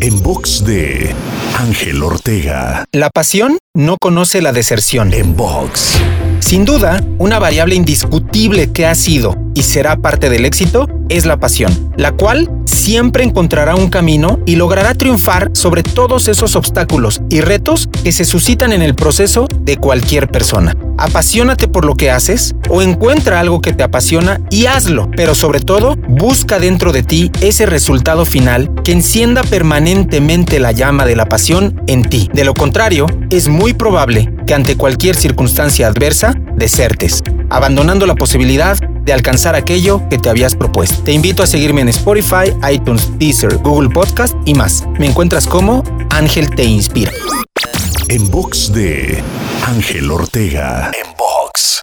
En box de Ángel Ortega. La pasión no conoce la deserción. En box. Sin duda, una variable indiscutible que ha sido y será parte del éxito es la pasión, la cual siempre encontrará un camino y logrará triunfar sobre todos esos obstáculos y retos que se suscitan en el proceso de cualquier persona. Apasionate por lo que haces o encuentra algo que te apasiona y hazlo, pero sobre todo busca dentro de ti ese resultado final que encienda permanentemente la llama de la pasión en ti. De lo contrario, es muy probable que ante cualquier circunstancia adversa desertes, abandonando la posibilidad de alcanzar aquello que te habías propuesto. Te invito a seguirme en Spotify, iTunes, Deezer, Google Podcast y más. Me encuentras como Ángel Te Inspira. En box de Ángel Ortega. En box.